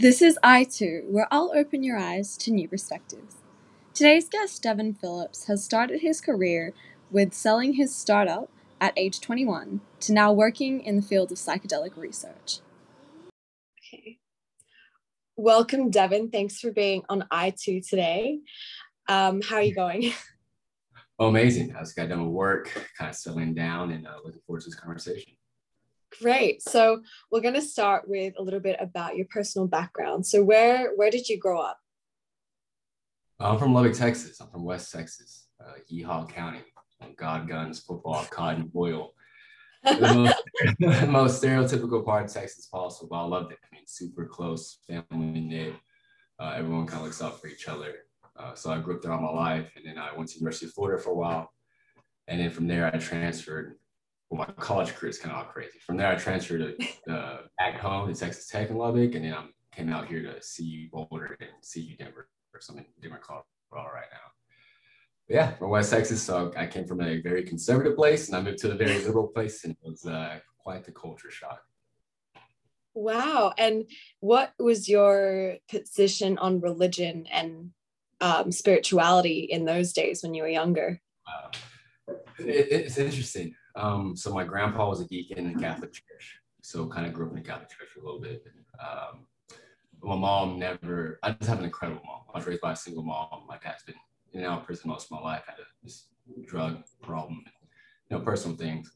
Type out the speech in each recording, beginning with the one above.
This is I Too, where I'll open your eyes to new perspectives. Today's guest, Devon Phillips, has started his career with selling his startup at age 21 to now working in the field of psychedelic research. Okay. Welcome, Devon. Thanks for being on I Too today. Um, how are you going? Oh, amazing. I just got done with work, kind of settling down and uh, looking forward to this conversation. Great. So we're going to start with a little bit about your personal background. So where where did you grow up? I'm from Lubbock, Texas. I'm from West Texas, uh, Yeehaw County. God, guns, football, cotton, oil. the most, most, stereotypical part of Texas possible. I loved it. I mean, super close, family knit. Uh, everyone kind of looks out for each other. Uh, so I grew up there all my life, and then I went to University of Florida for a while, and then from there I transferred well, my college career is kind of all crazy. From there, I transferred to, uh, back home to Texas Tech in Lubbock, and then I came out here to CU Boulder and CU Denver or something different Colorado right now. But yeah, from West Texas, so I came from a very conservative place, and I moved to a very liberal place, and it was uh, quite the culture shock. Wow! And what was your position on religion and um, spirituality in those days when you were younger? Wow. It, it's interesting. Um, so my grandpa was a deacon in the Catholic Church, so kind of grew up in the Catholic Church a little bit. Um, my mom never. I just have an incredible mom. I was raised by a single mom. My dad's been in and out of prison most of my life. Had a this drug problem, you know, personal things.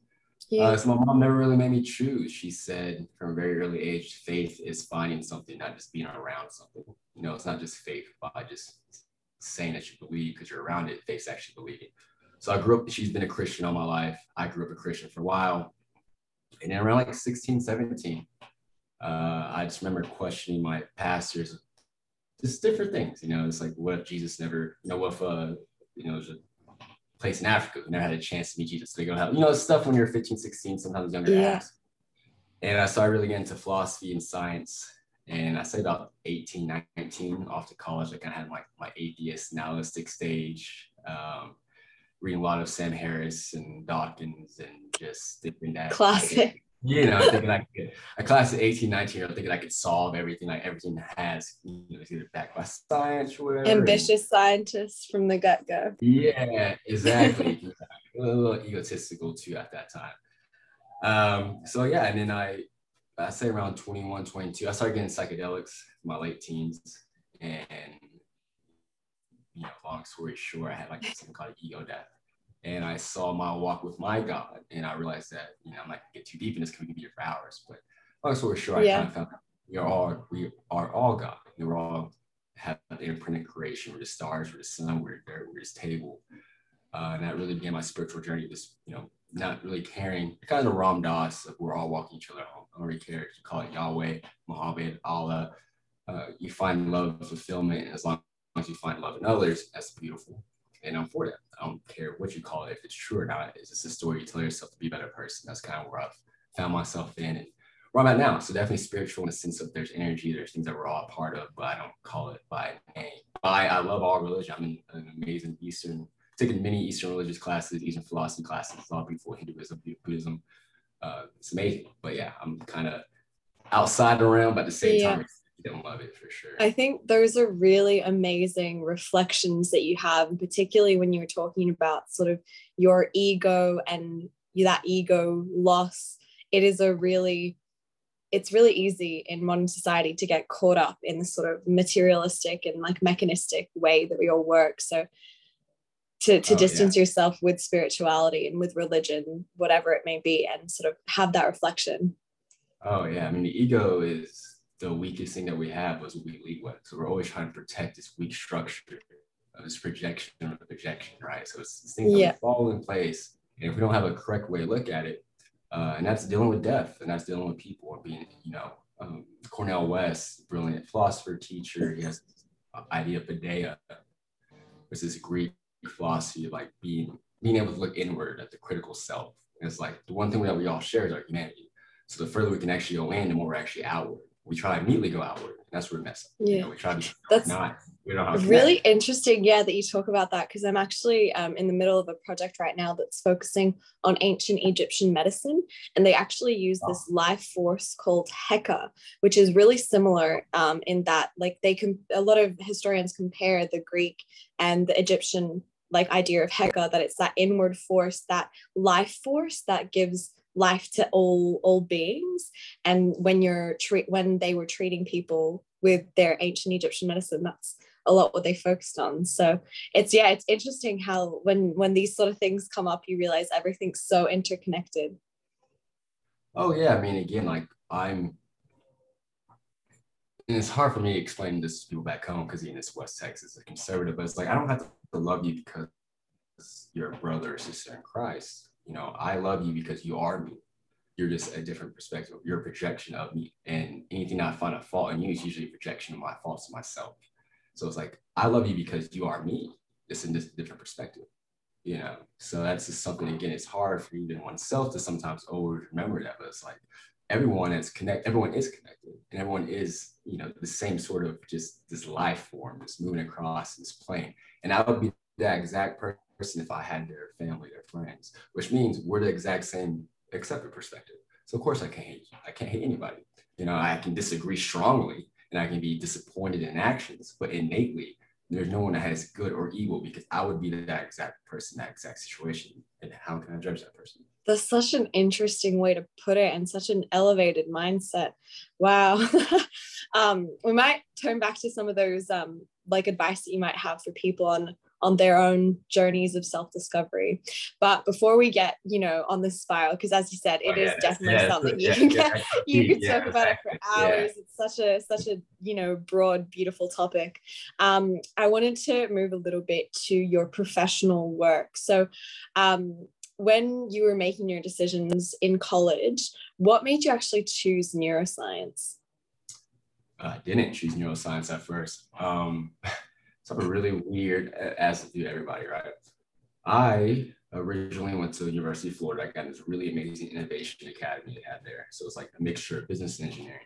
Yeah. Uh, so my mom never really made me choose. She said from a very early age, faith is finding something, not just being around something. You know, it's not just faith by just saying that you believe because you're around it. Faith's actually believing. So I grew up, she's been a Christian all my life. I grew up a Christian for a while. And then around like 16, 17, uh, I just remember questioning my pastors, just different things, you know, it's like, what if Jesus never, you know, what if, uh, you know, there's a place in Africa who never had a chance to meet Jesus, they go help, you know, stuff when you're 15, 16, sometimes younger yeah. ask. And I started really getting into philosophy and science. And I say about 18, 19, off to college, I kind of had my, my atheist nihilistic stage. Um, reading a lot of Sam Harris and Dawkins and just thinking that classic. You know, thinking I could, a class of 18, 19 year old thinking I could solve everything, like everything has, you know, it's either backed by science or whatever. Ambitious and, scientists from the gut go. Yeah, exactly. a little egotistical too at that time. Um, so yeah, and then I, I say around 21, 22, I started getting psychedelics in my late teens. And you know, long story short, I had like something called ego death. And I saw my walk with my God, and I realized that, you know, I'm not gonna get too deep in this because we can be here for hours. But long story short, yeah. I kind of found we are all we are all God. We're all have the imprint of creation. We're the stars, we're the sun, we're dirt, we're this table. Uh, and that really began my spiritual journey. This, you know, not really caring, kind of the Ram Dass of we're all walking each other home. I don't really care if you call it Yahweh, Muhammad, Allah. Uh, you find love, fulfillment as long as you find love in others, that's beautiful. And I'm for that. I don't care what you call it, if it's true or not. It's just a story you tell yourself to be a better person. That's kind of where I've found myself in and where I'm at now. So definitely spiritual in the sense of there's energy, there's things that we're all a part of, but I don't call it by name. I, I love all religion. I'm in an amazing Eastern, taking many Eastern religious classes, Eastern philosophy classes, it's all beautiful, Hinduism, Buddhism. Uh, it's amazing. But yeah, I'm kind of outside the realm, but at the same yeah. time, love it for sure. I think those are really amazing reflections that you have, and particularly when you were talking about sort of your ego and that ego loss. It is a really it's really easy in modern society to get caught up in the sort of materialistic and like mechanistic way that we all work. So to, to oh, distance yeah. yourself with spirituality and with religion, whatever it may be, and sort of have that reflection. Oh yeah. I mean the ego is the weakest thing that we have was what we lead with. So we're always trying to protect this weak structure of this projection of projection, right? So it's things yeah. that fall in place. And if we don't have a correct way to look at it, uh, and that's dealing with death and that's dealing with people and being, you know, um, Cornel West, brilliant philosopher, teacher, he has this idea of paideia, which is Greek philosophy of like being being able to look inward at the critical self. And it's like the one thing that we all share is our humanity. So the further we can actually go in, the more we're actually outward we try to immediately go outward. That's where we mess up. Yeah. You know, we try to be That's not. We don't have really interesting yeah that you talk about that because i'm actually um, in the middle of a project right now that's focusing on ancient egyptian medicine and they actually use Wow. this life force called heka which is really similar um, in that like they can a lot of historians compare the greek and the egyptian like idea of heka that it's that inward force that life force that gives life to all all beings. And when you're treat when they were treating people with their ancient egyptian medicine that's a lot what they focused on. So it's yeah it's interesting how when when these sort of things come up you realize everything's so interconnected. Oh yeah, I mean, again, like I'm, and it's hard for me to explain this to people back home because again, it's West Texas, a conservative, but it's like I don't have to love you because you're a brother or sister in Christ. You know, I love you because you are me. You're just a different perspective. You're a projection of me, and anything I find a fault in you is usually a projection of my faults to myself. So it's like I love you because you are me. It's in this different perspective you know so that's just something again it's hard for even oneself to sometimes always remember that but it's like everyone is connected everyone is connected and everyone is you know the same sort of just this life form just moving across this plane and i would be that exact person if i had their family their friends which means we're the exact same for perspective so of course i can't hate i can't hate anybody you know i can disagree strongly and i can be disappointed in actions but innately there's no one that has good or evil because I would be that exact person, that exact situation. And how can I judge that person? that's such an interesting way to put it and such an elevated mindset wow um, we might turn back to some of those um, like advice that you might have for people on on their own journeys of self-discovery but before we get you know on this spiral because as you said it Oh, is definitely yeah, something you can yeah, get you could yeah, talk about it for. Yeah. hours it's such a such a you know broad beautiful topic um, i wanted to move a little bit to your professional work so um, when you were making your decisions in college what made you actually choose neuroscience I didn't choose neuroscience at first. Um, something really weird, as to everybody, right? I originally went to University of Florida. I got this really amazing innovation academy they had there. So it's like a mixture of business and engineering.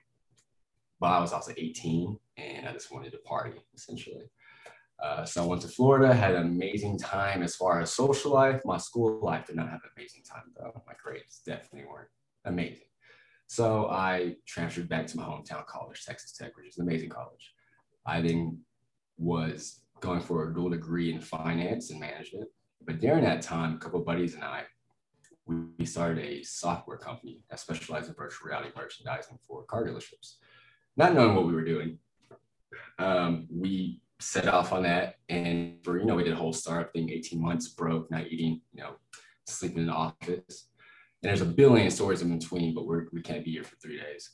But I was also 18 and I just wanted to party essentially. Uh, so I went to Florida, had an amazing time as far as social life. My school life did not have an amazing time though. My grades definitely weren't amazing. So I transferred back to my hometown college, Texas Tech, which is an amazing college. I then was going for a dual degree in finance and management. But during that time, a couple buddies and I, we, we started a software company that specialized in virtual reality merchandising for car dealerships. Not knowing what we were doing, um, we set off on that. And for, you know, we did a whole startup thing, 18 months, broke, not eating, you know, sleeping in the office. And there's a billion stories in between, but we're, we can't be here for three days.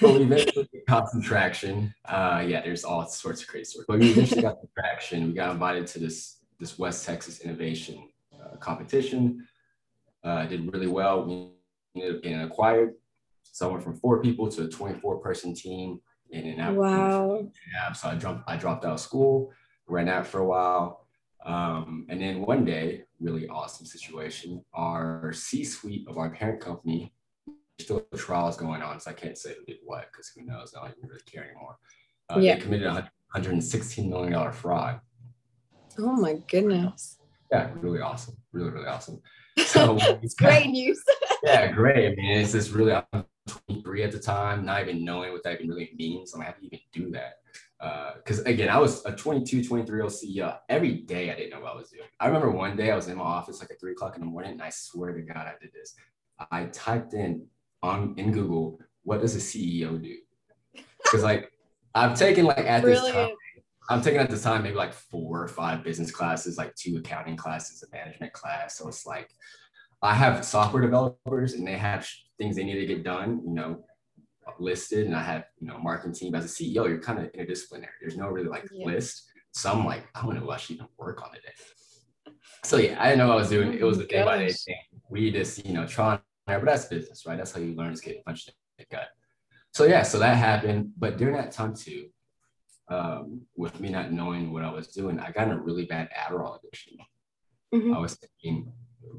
But we eventually got some traction. Uh, yeah, there's all sorts of crazy stories. But we eventually got some traction. We got invited to this this West Texas innovation uh, competition. Uh, did really well. We ended up getting acquired. So I went from four people to a 24 person team. And then that wow yeah, so I dropped I dropped out of school, ran that for a while. Um, and then one day, really awesome situation, our C-suite of our parent company, still trials going on, so I can't say who did what because who knows? I don't even really care anymore. Uh, Yeah. They committed a $116 million fraud. oh my goodness Yeah, really awesome, really really awesome. So it's great news yeah, great. I mean, it's just really, I'm 23 at the time, not even knowing what that even really means. I'm like, how do you even do that? Because again, I was a 22, 23 year old CEO. Every day I didn't know what I was doing. I remember one day I was in my office like at three o'clock in the morning, and I swear to God, I did this. I typed in on in Google, what does a CEO do? Because like I've taken like at this time, I'm taking at this time maybe like four or five business classes, like two accounting classes, a management class. So it's like I have software developers and they have things they need to get done, you know, listed. And I have, you know, marketing team as a CEO, you're kind of interdisciplinary. There's no really like Yeah. list. So I'm like, I want to actually even work on today. So yeah, I didn't know what I was doing. It was a day by day thing. We just, you know, trying, but that's business, right? That's how you learn is get punched in the gut. So yeah, so that happened. But during that time too, um, with me not knowing what I was doing, I got in a really bad Adderall addiction. Mhm. I was taking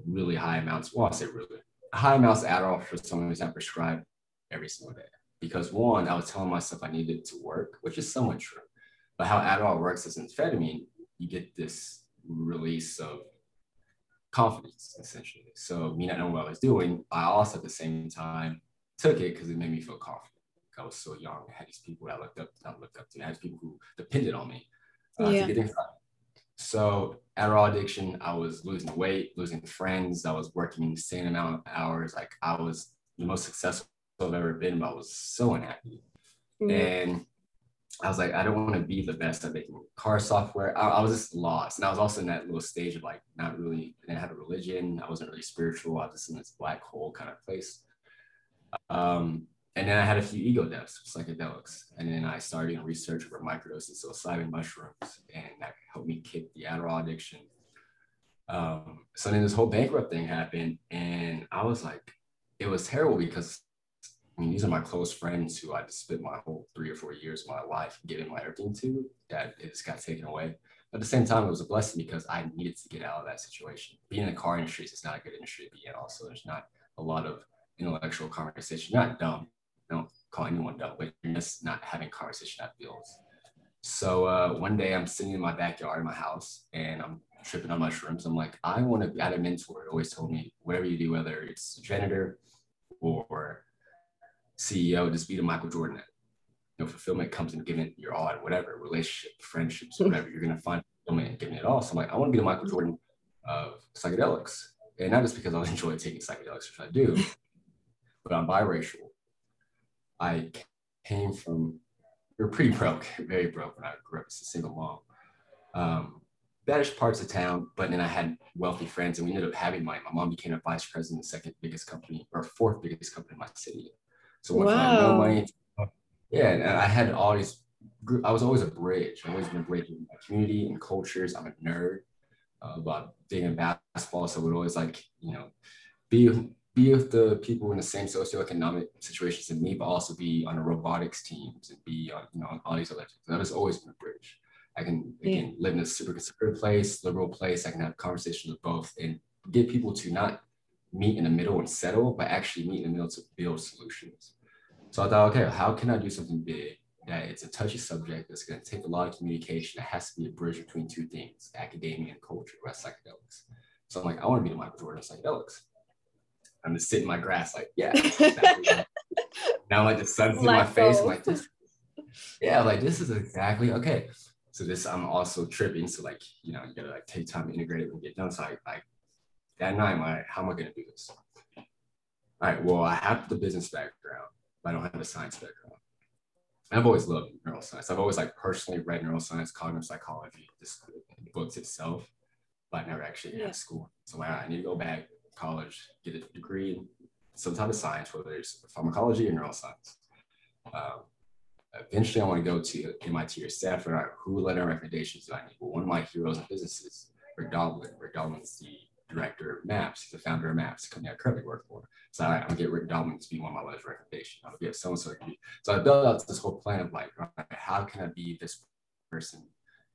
really high amounts. Well, I say really high amounts of Adderall for someone who's not prescribed every single day. because one, I was telling myself I needed to work, which is somewhat true. But how Adderall works as amphetamine, you get this release of confidence, essentially. So me not knowing what I was doing, I also at the same time took it because it made me feel confident. I was so young. I had these people that I looked up, I looked up to. I had people who depended on me uh, yeah. to get things done. So Adderall addiction, I was losing weight, losing friends. I was working insane amount of hours. Like I was the most successful I've ever been, but I was so unhappy. Mm-hmm. And I was like, I don't want to be the best at making car software. I, I, was just lost. And I was also in that little stage of like not really, I didn't have a religion. I wasn't really spiritual. I was just in this black hole kind of place. Um, and then I had a few ego deaths psychedelics. And then I started doing research over microdoses psilocybin mushrooms. And that helped me kick the Adderall addiction. Um, so then this whole bankrupt thing happened. And I was like, it was terrible because I mean, these are my close friends who I spent my whole three or four years of my life giving my everything to that it just got taken away. But at the same time, it was a blessing because I needed to get out of that situation. Being in the car industry is not a good industry to be in. Also, there's not a lot of intellectual conversation. You're not dumb. I don't call anyone dumb, but you're just not having conversation that builds. So uh, one day I'm sitting in my backyard in my house and I'm tripping on mushrooms. I'm like, I want to be. Had a mentor who always told me, whatever you do, whether it's janitor or CEO, just be the Michael Jordan. You know, fulfillment comes in giving your all at whatever relationship, friendships, hmm. whatever. You're gonna find fulfillment in giving it all. So I'm like, I want to be the Michael Jordan of psychedelics, and not just because I enjoy taking psychedelics, which I do, but I'm biracial. I came from, we are pretty broke, very broke when I grew up as a single mom. Um, baddish parts of town, but then I had wealthy friends and we ended up having money. My mom became a vice president, the second biggest company or fourth biggest company in my city. So when wow. I had no money, yeah, and I had all these. I was always a bridge. I've always been a bridge in my community and cultures. I'm a nerd uh, about being in basketball, so I would always like you know be be with the people in the same socioeconomic situations as me, but also be on the robotics teams and be on you know on all these other things. That has always been a bridge. I can again yeah. live in a super conservative place, liberal place. I can have conversations with both and get people to not meet in the middle and settle, but actually meet in the middle to build solutions. So I thought, okay, how can I do something big that it's a touchy subject that's going to take a lot of communication? It has to be a bridge between two things, academia and culture, right? Psychedelics. So I'm like, I want to be the Michael Jordan of psychedelics. I'm just sitting in my grass, like, yeah. Exactly now, like the sun's in my face, I'm like this. Yeah, like this is exactly okay. So this, I'm also tripping. So like, you know, you gotta like take time to integrate it and get done. So I, I that night, I'm like, how am I gonna do this? All right, well, I have the business background, but I don't have a science background. I've always loved neuroscience. I've always like personally read neuroscience, cognitive psychology, this books itself, but I never actually yeah. had school. So I need to go back to college, get a degree in some type of science, whether it's pharmacology or neuroscience. Um, eventually, I want to go to MIT or Stanford. Who letter recommendations do I need? Well, one of my heroes in business is Rick Doblin. Rick Doblin's the director of MAPS. He's the founder of MAPS, the company I currently work for. So I, am gonna get Rick Doblin to be one of my letters of recommendation. I'm gonna get so and so. So I built out this whole plan of like, right, how can I be this person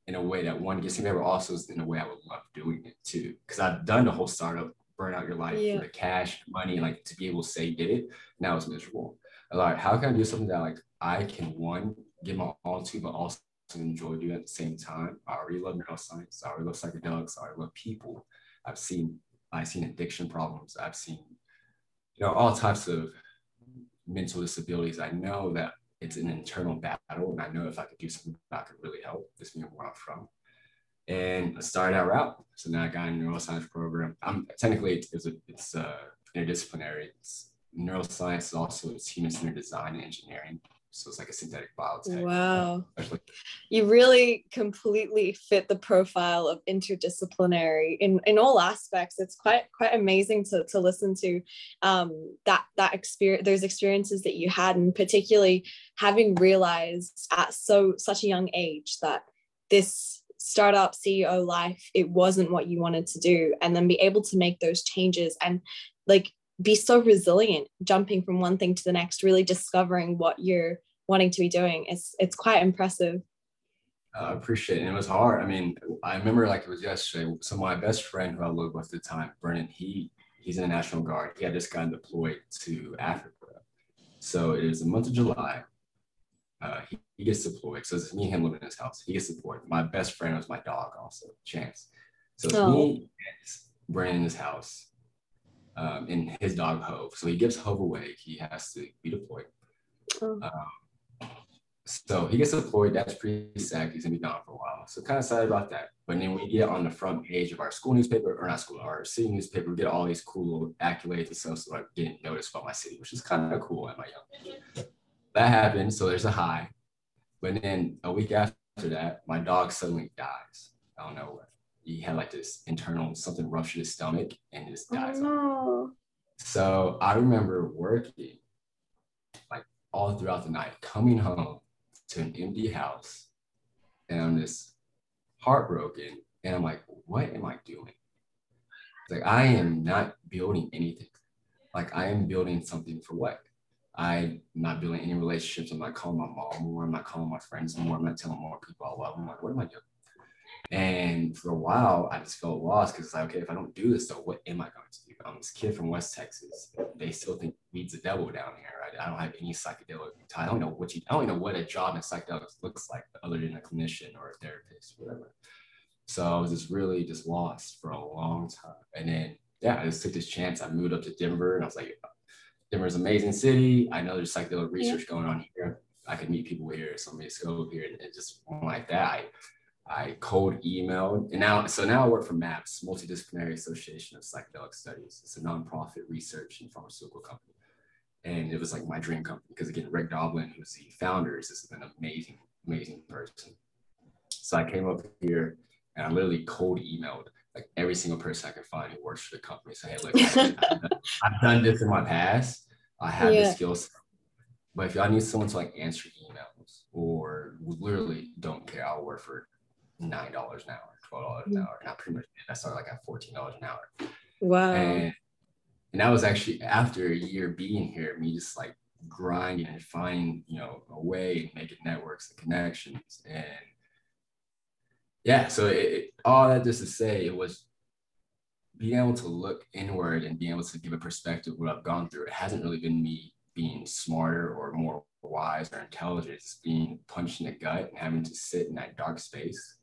in a way that one gets me there, but also in a way I would love doing it too. Because I've done the whole startup, burn out your life yeah. for the cash, money, like to be able to say did it. Now it's miserable. Like, how can I do something that like I can one give my all to, but also enjoy doing at the same time? I already love neuroscience. I already love psychedelics. I already love people. I've seen I've seen addiction problems. I've seen you know all types of mental disabilities. I know that it's an internal battle, and I know if I could do something I could really help this being where I'm from. And I started that route. So now I got a neuroscience program. I'm technically it's a, it's uh, interdisciplinary. It's neuroscience is also it's human centered design and engineering. So it's like a synthetic biotech. Wow. You really completely fit the profile of interdisciplinary in, in all aspects. It's quite quite amazing to, to listen to um, that that experience those experiences that you had and particularly having realized at so such a young age that this startup CEO life, it wasn't what you wanted to do. And then be able to make those changes and like be so resilient jumping from one thing to the next really discovering what you're wanting to be doing it's it's quite impressive I appreciate it. And it was hard. I mean, I remember like it was yesterday. So my best friend who I lived with at the time, Brennan, he he's in the National Guard. He had just gotten deployed to Africa. So it is the month of July. Uh, he, he, gets deployed. So it's me and him living in his house. He gets deployed. My best friend was my dog, also, Chance. So it's oh. me and Brandon in his house um, in his dog Hove. So he gives Hove away. He has to be deployed. Oh. Um, so he gets deployed. That's pretty sad. He's gonna be gone for a while. So kind of sad about that. But then we get on the front page of our school newspaper, or not school, our city newspaper, we get all these cool accolades and stuff. So like getting noticed about my city, which is kind of cool at my young age. That happened. So there's a high. But then a week after that, my dog suddenly dies. I don't know what. He had like this internal something ruptured his stomach and just dies. Oh. So I remember working like all throughout the night, coming home to an empty house, and I'm just heartbroken. And I'm like, what am I doing? Like, I am not building anything. Like, I am building something for what? I'm not building any relationships. I'm not calling my mom more. I'm not calling my friends more. I'm not telling more people I love. I'm like, what am I doing? And for a while, I just felt lost because it's like, okay, if I don't do this, though, what am I going to do? I'm this kid from West Texas. They still think weed's the devil down here, right? I don't have any psychedelic. I don't know what you. I don't know what a job in psychedelics looks like, other than a clinician or a therapist, whatever. So I was just really just lost for a long time. And then yeah, I just took this chance. I moved up to Denver, and I was like, Denver's an amazing city. I know there's psychedelic research yeah. going on here. I could meet people here, so me just go here, and, and just like that. I, I cold emailed, and now so now I work for MAPS, Multidisciplinary Association of Psychedelic Studies. It's a nonprofit research and pharmaceutical company, and it was like my dream company because again, Rick Doblin, who's the founder, is just an amazing, amazing person. So I came up here and I literally cold emailed like every single person I could find who works for the company. So hey, look, I've, done, I've done this in my past. I have yeah. the skills, but if y'all need someone to like answer emails or literally don't care, I'll work for nine dollars an hour, twelve dollars an mm. hour, and I pretty much did. I started like at fourteen dollars an hour. Wow. And, and that was actually after a year being here, me just like grinding and finding, you know, a way and making networks and connections. And yeah, so it, it, all that just to say, it was being able to look inward and being able to give a perspective of what I've gone through. It hasn't really been me being smarter or more wise or intelligent. It's being punched in the gut and having to sit in that dark space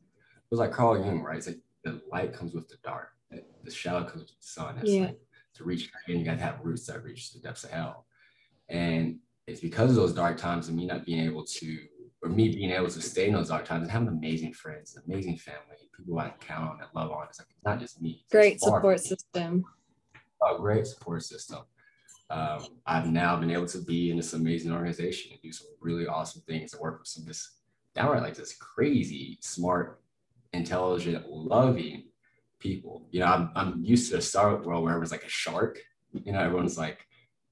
was like Carl Jung, right? It's like the light comes with the dark, the shadow comes with the sun. It's yeah. like to reach and you got to have roots that reach the depths of hell. And it's because of those dark times and me not being able to, or me being able to stay in those dark times and having amazing friends, amazing family, people I can count on and love on. It's like it's not just me. Great support system. A great support system. Um, I've now been able to be in this amazing organization and do some really awesome things and work with some this downright like this crazy smart intelligent, loving people. You know, I'm, I'm used to the startup world where everyone's like a shark. You know, everyone's like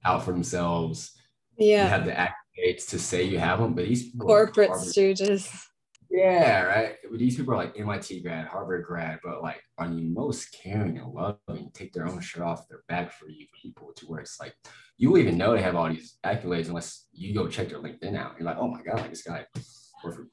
out for themselves. Yeah. You have the accolades to say you have them, but these corporate stooges. Yeah, right. But these people are like MIT grad, Harvard grad, but like are you most caring and loving, take their own shirt off their back for you people to where it's like you will even know they have all these accolades unless you go check their LinkedIn out. You're like, oh my God, like this guy worked for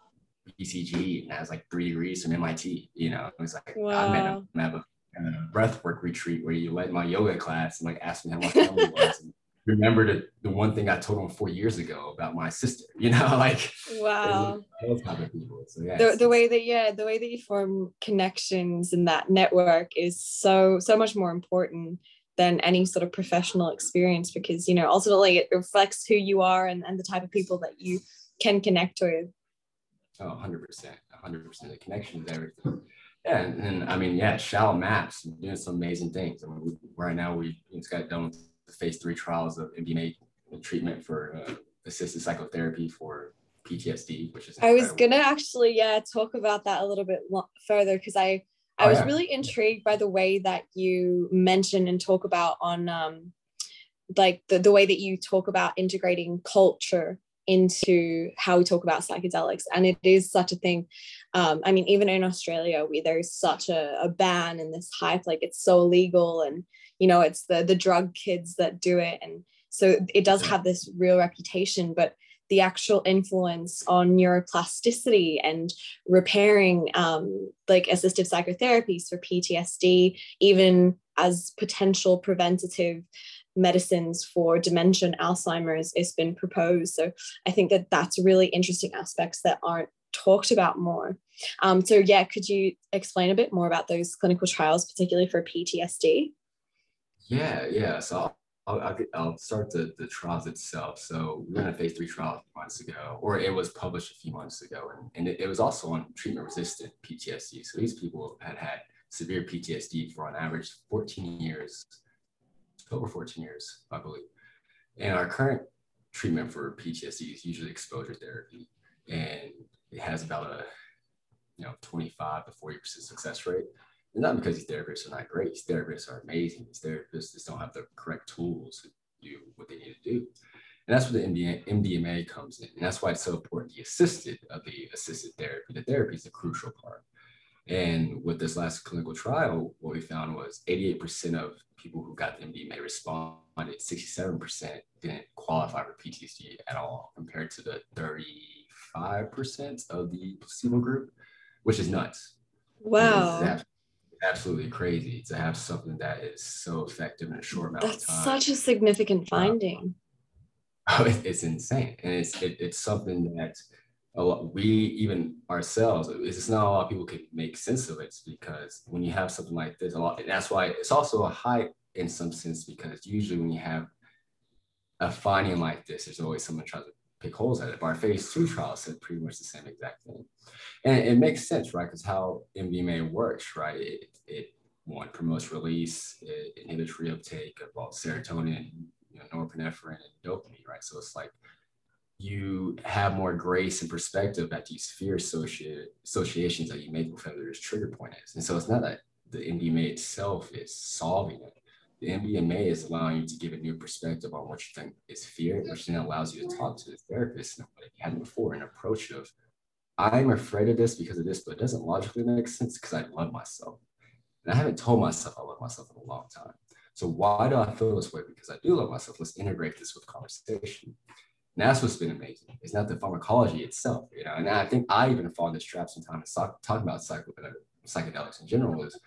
BCG and has like three degrees from MIT. You know, it's like wow. I met him at a, a breathwork retreat where you led my yoga class and like asked me how my family was. And remember the, the one thing I told him four years ago about my sister, you know, like wow. Those type of people. So yeah. The, the way that yeah, the way that you form connections in that network is so so much more important than any sort of professional experience because you know ultimately it reflects who you are and, and the type of people that you can connect with Oh, 100%. 100%. The connection is everything. Yeah. And, and I mean, yeah, Shallow Maps doing some amazing things. I mean, we, right now we just got done with the phase three trials of MDMA treatment for uh, assisted psychotherapy for PTSD, which is. Incredible. I was gonna actually, yeah, talk about that a little bit further because I, I oh, was yeah. really intrigued by the way that you mention and talk about on, um, like the, the way that you talk about integrating culture into how we talk about psychedelics. And it is such a thing. Um, i mean even in australia we there's such a, a, ban and this hype like it's so illegal and you know it's the the drug kids that do it. And so it does have this real reputation but the actual influence on neuroplasticity and repairing um, like assistive psychotherapies for ptsd even as potential preventative medicines for dementia and Alzheimer's has been proposed. So I think that that's really interesting aspects that aren't talked about more. Um, so yeah, could you explain a bit more about those clinical trials, particularly for PTSD? Yeah, yeah. So I'll, I'll, I'll start the, the trials itself. So we ran a phase three trial a few months ago, or it was published a few months ago, and, and it, it was also on treatment resistant PTSD. So these people had had severe PTSD for on average 14 years, over 14 years, I believe. And our current treatment for PTSD is usually exposure therapy, and it has about a you know 25 to 40 percent success rate. And not because these therapists are not great. These therapists are amazing. These therapists just don't have the correct tools to do what they need to do. And that's where the MDMA, comes in. And that's why it's so important, the assisted of the assisted therapy. The therapy is the crucial part. And with this last clinical trial, what we found was 88% of people who got the MDMA responded, 67% didn't qualify for PTSD at all, compared to the 35% of the placebo group, which is nuts. Wow absolutely crazy to have something that is so effective in a short amount That's of time. That's such a significant finding. oh, it's insane, and it's it, it's something that a lot, we even ourselves. It's not a lot of people can make sense of it because when you have something like this, a lot. and that's why it's also a high in some sense because usually when you have a finding like this, there's always someone trying to pick holes at it. But our phase two trial said pretty much the same exact thing. And it makes sense, right? Because how MDMA works, right? It, it one promotes release, it inhibits reuptake of both serotonin, you know, norepinephrine, and dopamine, right? So it's like you have more grace and perspective at these fear associations that you make with whatever this trigger point is. And so it's not that the MDMA itself is solving it. The MDMA is allowing you to give a new perspective on what you think is fear, which then allows you to talk to the therapist in a way you hadn't before, an approach of I'm afraid of this because of this, but it doesn't logically make sense because I love myself. And I haven't told myself I love myself in a long time. So why do I feel this way? Because I do love myself. Let's integrate this with conversation. And that's what's been amazing. It's not the pharmacology itself, you know. And I think I even fall in this trap sometimes talking about psych- uh, psychedelics in general is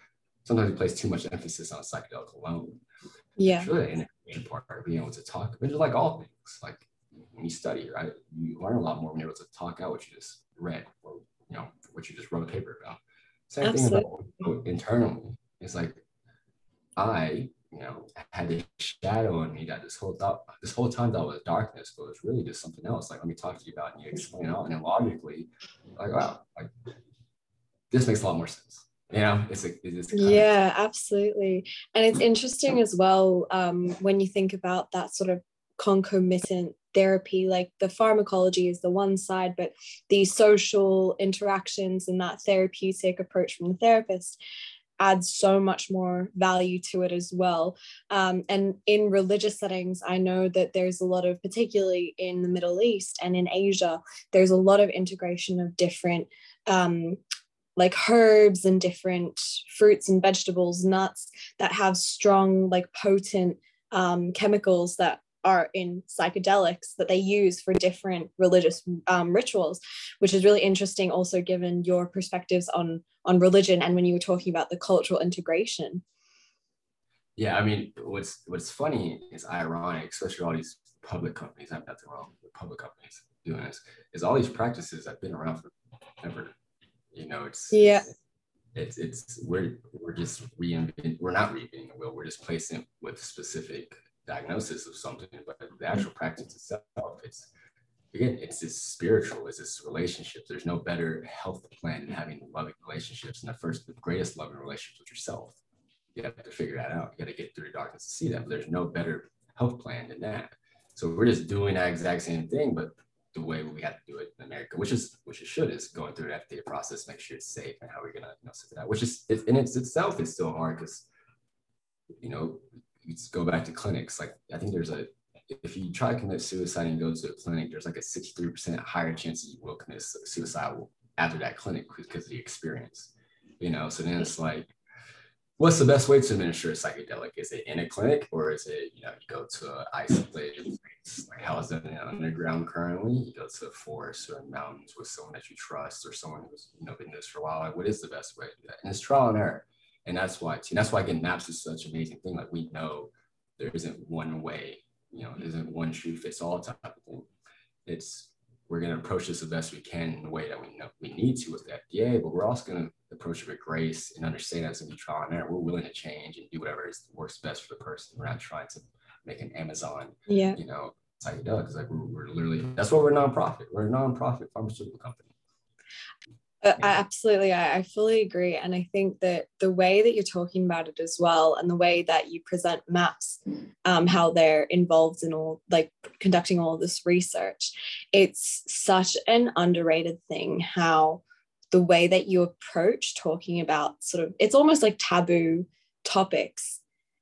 sometimes we place too much emphasis on psychedelics alone. Yeah. It's really an integration part of being able to talk, but just like all things, like when you study, right, you learn a lot more when you're able to talk out what you just read or you know what you just wrote a paper about. Same Absolutely. thing about internally. It's like I, you know, had this shadow in me that this whole thought, this whole time that was darkness, but it was really just something else. Like, let me talk to you about, it and you explain it out, and then logically, like, wow, like this makes a lot more sense. You know, it's like it's yeah, of- absolutely, and it's interesting as well um, when you think about that sort of concomitant therapy like the pharmacology is the one side but the social interactions and that therapeutic approach from the therapist adds so much more value to it as well. Um, and in religious settings i know that there's a lot of particularly in the middle east and in asia there's a lot of integration of different um, like herbs and different fruits and vegetables nuts that have strong like potent um, chemicals that are in psychedelics that they use for different religious um, rituals which is really interesting also given your perspectives on on religion and when you were talking about the cultural integration. Yeah i mean what's what's funny is ironic especially all these public companies i have nothing wrong with public companies doing this is all these practices have been around for ever you know it's yeah. it's it's we're we're just reinventing we're not reinventing the wheel we're just placing with specific diagnosis of something, but the actual practice itself, it's again, it's this spiritual, it's this relationship. There's no better health plan than having loving relationships. And the first, the greatest loving relationships with yourself. You have to figure that out. You got to get through the darkness to see that. But there's no better health plan than that. So we're just doing that exact same thing, but the way we have to do it in America, which is which it should is going through the FDA process, make sure it's safe, and how we're gonna you know set that. Which is it, in its itself is still hard because you know go back to clinics. Like I think there's a if you try to commit suicide and go to a clinic, there's like a 63% higher chance that you will commit suicide after that clinic because of the experience. You know, so then it's like, what's the best way to administer a psychedelic? Is it in a clinic or is it, you know, you go to an isolated place, like how is that in underground currently? You go to a forest or mountains with someone that you trust or someone who's, you know, been this for a while. Like, what is the best way to do that? And it's trial and error. And that's why, too, that's why again, maps is such an amazing thing. Like we know there isn't one way, you know, isn't one shoe fits all type of thing. It's we're going to approach this the best we can in the way that we know we need to with the FDA, but we're also going to approach it with grace and understand that it's going to be trial and error. We're willing to change and do whatever is, works best for the person. We're not trying to make an Amazon, yeah. you know, psychedelics. Like we're, we're literally, that's why we're a nonprofit. We're a nonprofit pharmaceutical company. Uh, absolutely, I, I, fully agree. And I think that the way that you're talking about it as well, and the way that you present MAPS, um, how they're involved in all, like conducting all this research, it's such an underrated thing how the way that you approach talking about sort of, it's almost like taboo topics,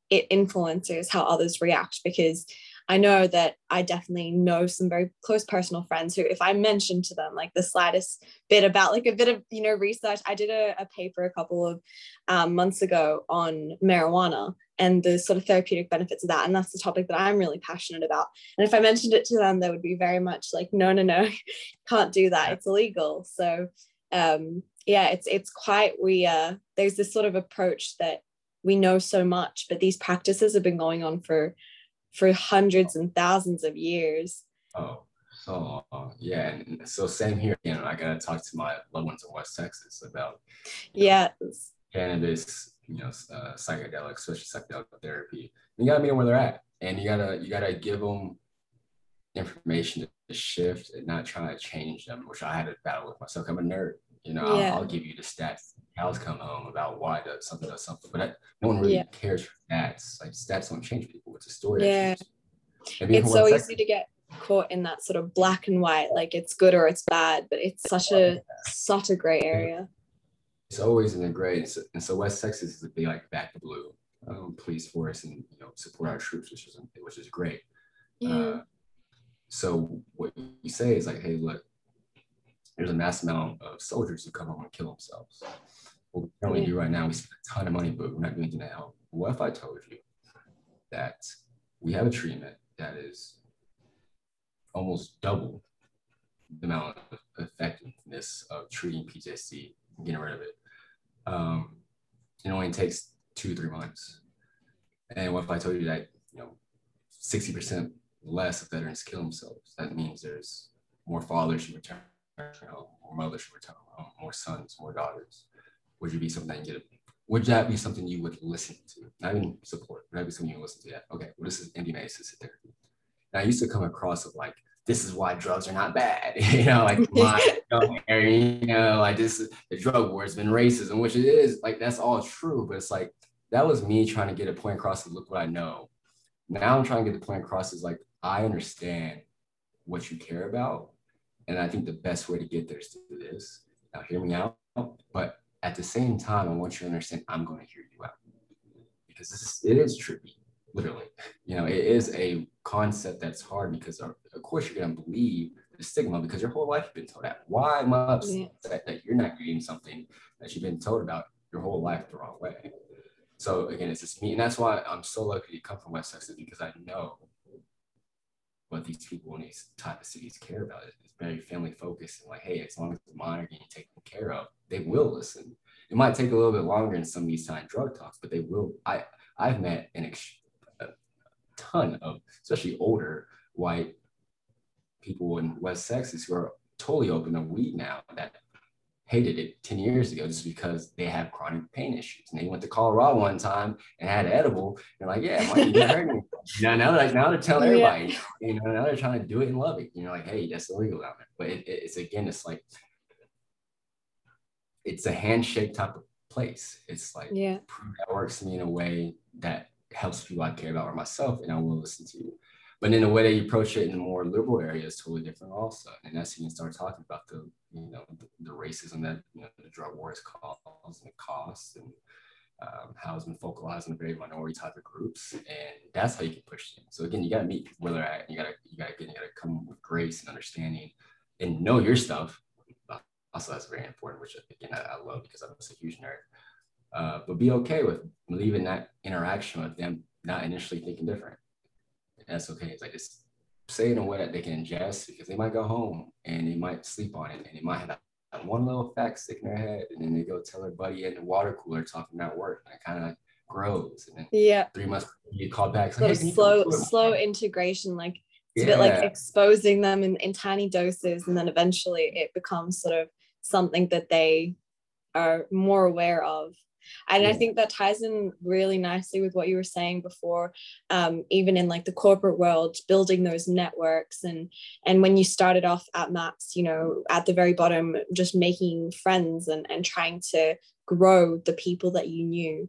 it influences how others react because I know that I definitely know some very close personal friends who, if I mentioned to them like the slightest bit about like a bit of, you know, research, I did a, a paper a couple of um, months ago on marijuana and the sort of therapeutic benefits of that. And that's the topic that I'm really passionate about. And if I mentioned it to them, they would be very much like, no, no, no, can't do that. It's illegal. So um, yeah, it's it's quite we uh there's this sort of approach that we know so much, but these practices have been going on for for hundreds and thousands of years. Oh, so uh, yeah, and so same here. You know, I gotta talk to my loved ones in West Texas about yeah cannabis, you know, uh, psychedelics, especially psychedelic therapy. You gotta meet them where they're at, and you gotta you gotta give them information to shift and not try to change them, which I had to battle with myself. I'm a nerd. You know, yeah. I'll, I'll, give you the stats. Cows come home about why does something does something, but I, no one really yeah. cares for stats. Like stats don't change people. It's a story. Yeah, it's so easy to get caught in that sort of black and white, like it's good or it's bad, but it's such a such a gray area. It's always in the gray, and so, and so West Texas is a big like back to blue um, police force, and you know support our troops, which is which is great. Yeah. Uh, so what you say is like, hey, look, there's a mass amount of soldiers who come home and kill themselves. What we currently do right now, we spend a ton of money, but we're not doing anything to help. What if I told you that we have a treatment that is almost double the amount of effectiveness of treating PTSD and getting rid of it? Um, it only takes two, three months. And what if I told you that, you know, 60% less of veterans kill themselves? That means there's more fathers who return you know, more mothers should return, oh, more sons, more daughters? Would you be something that you get? Would that be something you would listen to? Not even support. Would that be something you would listen to? Yeah. Okay. Well, this is MDMA assisted therapy. And I used to come across of like, this is why drugs are not bad. you know, like my you know, like this is the drug war has been racism, which it is. Like that's all true, but it's like that was me trying to get a point across to look what I know. Now I'm trying to get the point across is like I understand what you care about and I think the best way to get there is to do this. Now, hear me out. But at the same time, I want you to understand I'm going to hear you out because this is, it is tricky, literally. You know, it is a concept that's hard because, of, of course, you're going to believe the stigma because your whole life you've been told that. Why am I upset yeah. that you're not getting something that you've been told about your whole life the wrong way? So again, it's just me, and that's why I'm so lucky to come from West Texas because I know what these people in these type of cities care about. Very family focused and like, hey, as long as the are getting taken care of, they will listen. It might take a little bit longer in some of these time drug talks, but they will. I I've met an ex- a ton of, especially older white people in West Texas who are totally open to weed now that hated it 10 years ago just because they have chronic pain issues. And they went to Colorado one time and had edible. And like, yeah, my knee hurt me. You now they're, now they're telling everybody, yeah. you know, now they're trying to do it and love it. You know, like, hey, that's illegal down there. But it, it's again, it's like, it's a handshake type of place. It's like, yeah, that works to me in a way that helps people I care about or myself, and I will listen to you. But in the way that you approach it in the more liberal area is totally different also. And that's when you start talking about the, you know, the, the racism that you know, the drug war has caused and the costs and um, how it's been focalized a very minority type of groups, and that's how you can push them. So again, you got to meet where they're at. You got to you got to you got to come with grace and understanding, and know your stuff. Also, that's very important, which again I, I love because I'm a huge nerd. Uh, but be okay with leaving that interaction with them not initially thinking different. That's okay. It's like just say it in a way that they can ingest because they might go home and they might sleep on it and they might have one little fact stick in their head, and then they go tell their buddy in the water cooler talking about work, and it kind of grows. And then yeah, three months you call back. Sort of slow, slow integration, like it's yeah. a bit like exposing them in, in tiny doses, and then eventually it becomes sort of something that they are more aware of and yeah. i think that ties in really nicely with what you were saying before um, even in like the corporate world building those networks and and when you started off at maps you know at the very bottom just making friends and and trying to grow the people that you knew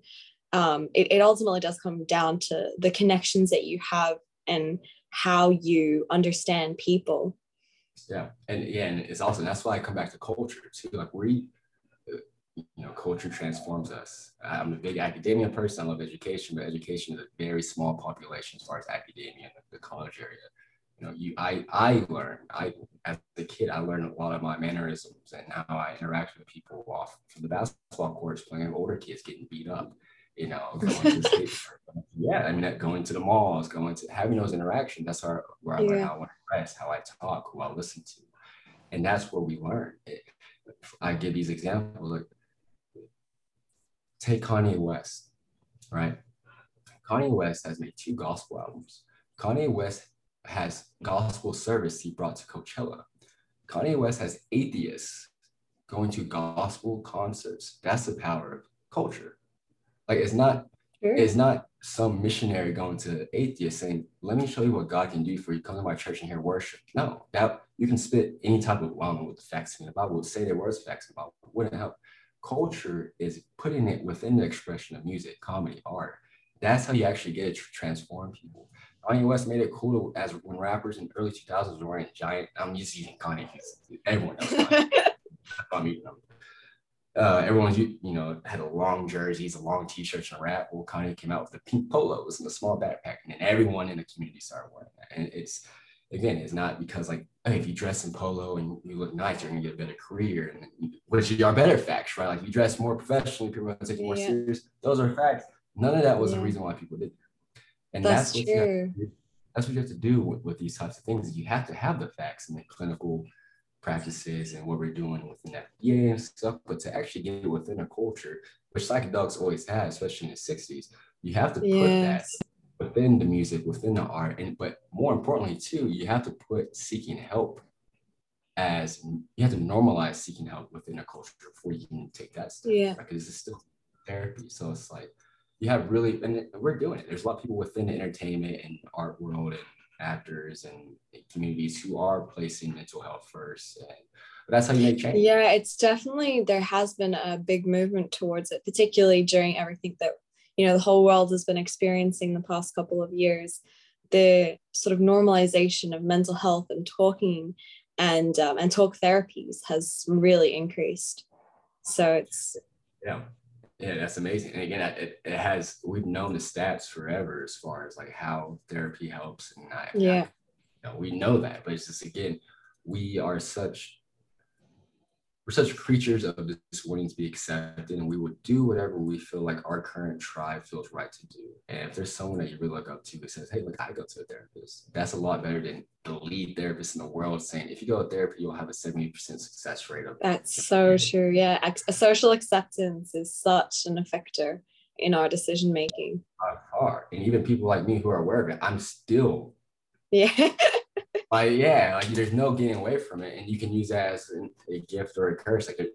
um, it, it ultimately does come down to the connections that you have and how you understand people. Yeah. And yeah and it's also that's why i come back to culture too. Like we you know, culture transforms us. I'm a big academia person. I love education, but education is a very small population as far as academia in the college area. You know, you I I learned I as a kid I learned a lot of my mannerisms and how I interact with people off from the basketball courts playing with older kids getting beat up. You know, yeah, I mean, going to the malls, going to having those interactions. That's where, where I yeah. learn how I want to dress, how I talk, who I listen to, and that's where we learn. It, I give these examples. Like take Kanye West, right? Kanye West has made two gospel albums. Kanye West has gospel service he brought to Coachella. Kanye West has atheists going to gospel concerts. That's the power of culture. Like it's not, sure. it's not some missionary going to atheists saying, "Let me show you what God can do for you. Come to my church and hear worship." No, that you can spit any type of I don't know what the facts in the Bible say there was facts in the about wouldn't help culture is putting it within the expression of music, comedy, art. That's how you actually get it to transform people. Kanye West made it cool to, as when rappers in the early 2000s were wearing giant. I'm just using Kanye because everyone knows Kanye. I'm using them. Uh, everyone's you know had a long jerseys, a long t-shirts, and a rap. Well, Kanye came out with the pink polos and the small backpack, and then everyone in the community started wearing that. And it's again, it's not because like hey, if you dress in polo and you look nice, you're gonna get a better career, and which are better facts, right? Like you dress more professionally, people are gonna take you more yeah. serious. Those are facts. None of that was yeah. the reason why people did. That. And that's, that's what true. You that's what you have to do with, with these types of things. You have to have the facts and the clinical practices and what we're doing within that yeah and stuff, but to actually get it within a culture, which psychedelics always had, especially in the 60s, you have to put yes. Within the music, within the art, and but more importantly too, you have to put seeking help as you have to normalize seeking help within a culture before you can take that step. Yeah, because it's still therapy. So it's like you have really, and we're doing it. There's a lot of people within the entertainment and art world and actors and communities who are placing mental health first. And that's how you make change. Yeah, it's definitely there has been a big movement towards it, particularly during everything that you know the whole world has been experiencing the past couple of years the sort of normalization of mental health and talking and um, and talk therapies has really increased. So it's yeah. Yeah that's amazing. And again it, it has we've known the stats forever as far as like how therapy helps and I, yeah. I, you know, we know that but it's just again we are such we're such creatures of this wanting to be accepted and we would do whatever we feel like our current tribe feels right to do. And if there's someone that you really look up to that says hey look i go to a therapist that's a lot better than the lead therapist in the world saying if you go to therapy you'll have a 70% success rate of that's so true yeah. A social acceptance is such an effector in our decision making by far. And even people like me who are aware of it i'm still yeah like yeah, like there's no getting away from it, and you can use that as a gift or a curse. Like, it,